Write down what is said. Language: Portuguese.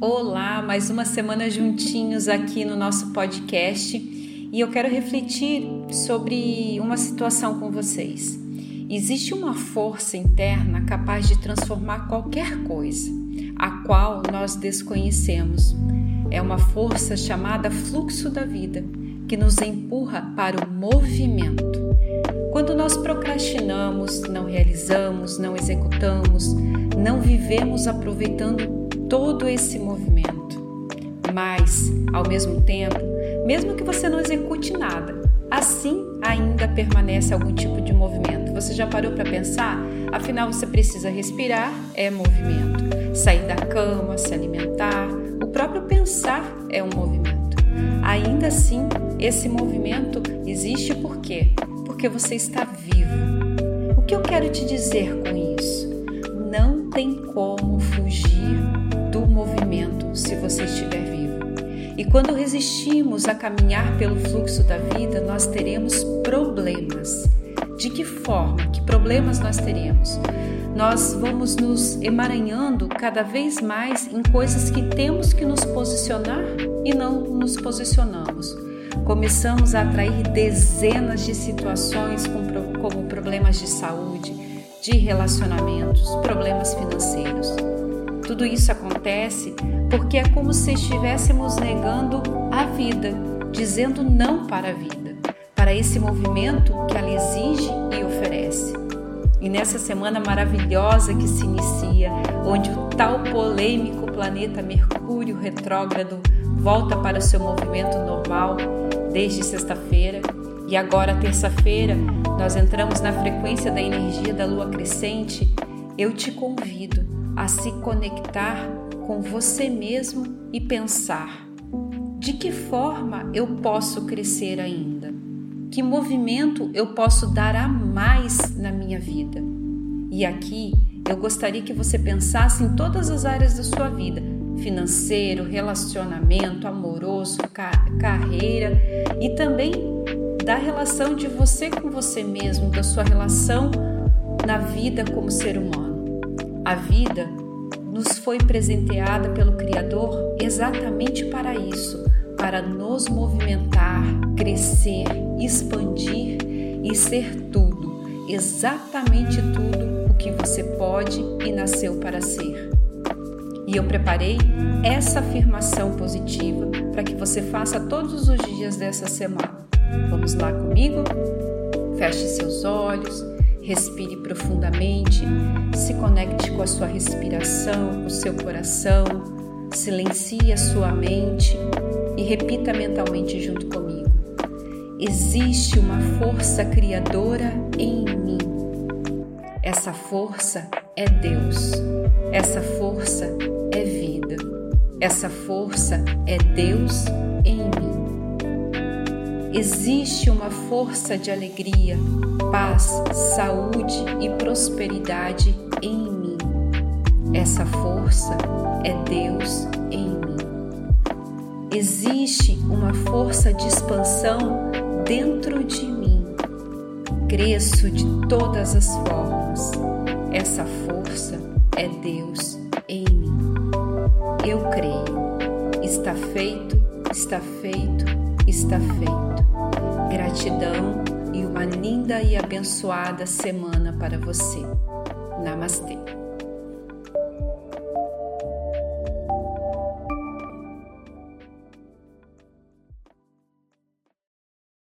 Olá, mais uma semana juntinhos aqui no nosso podcast e eu quero refletir sobre uma situação com vocês. Existe uma força interna capaz de transformar qualquer coisa, a qual nós desconhecemos. É uma força chamada fluxo da vida, que nos empurra para o movimento. Quando nós procrastinamos, não realizamos, não executamos, não vivemos aproveitando todo esse movimento. Mas, ao mesmo tempo, mesmo que você não execute nada, assim ainda permanece algum tipo de movimento. Você já parou para pensar? Afinal, você precisa respirar, é movimento. Sair da cama, se alimentar, o próprio pensar é um movimento. Ainda assim, esse movimento existe por quê? Porque você está vivo. O que eu quero te dizer com isso? Não tem como fugir se você estiver vivo. E quando resistimos a caminhar pelo fluxo da vida, nós teremos problemas. De que forma? Que problemas nós teremos? Nós vamos nos emaranhando cada vez mais em coisas que temos que nos posicionar e não nos posicionamos. Começamos a atrair dezenas de situações como problemas de saúde, de relacionamentos, problemas financeiros. Tudo isso acontece porque é como se estivéssemos negando a vida, dizendo não para a vida, para esse movimento que ela exige e oferece. E nessa semana maravilhosa que se inicia, onde o tal polêmico planeta Mercúrio retrógrado volta para o seu movimento normal desde sexta-feira, e agora terça-feira nós entramos na frequência da energia da lua crescente, eu te convido a se conectar com você mesmo e pensar: de que forma eu posso crescer ainda? Que movimento eu posso dar a mais na minha vida? E aqui eu gostaria que você pensasse em todas as áreas da sua vida: financeiro, relacionamento, amoroso, car carreira e também da relação de você com você mesmo, da sua relação na vida como ser humano. A vida nos foi presenteada pelo Criador exatamente para isso, para nos movimentar, crescer, expandir e ser tudo, exatamente tudo o que você pode e nasceu para ser. E eu preparei essa afirmação positiva para que você faça todos os dias dessa semana. Vamos lá comigo? Feche seus olhos Respire profundamente, se conecte com a sua respiração, com o seu coração, silencie a sua mente e repita mentalmente junto comigo. Existe uma força criadora em mim. Essa força é Deus. Essa força é vida. Essa força é Deus em mim. Existe uma força de alegria, paz, saúde e prosperidade em mim. Essa força é Deus em mim. Existe uma força de expansão dentro de mim. Cresço de todas as formas. Essa força é Deus em mim. Eu creio. Está feito, está feito, está feito. Gratidão e uma linda e abençoada semana para você. Namastê.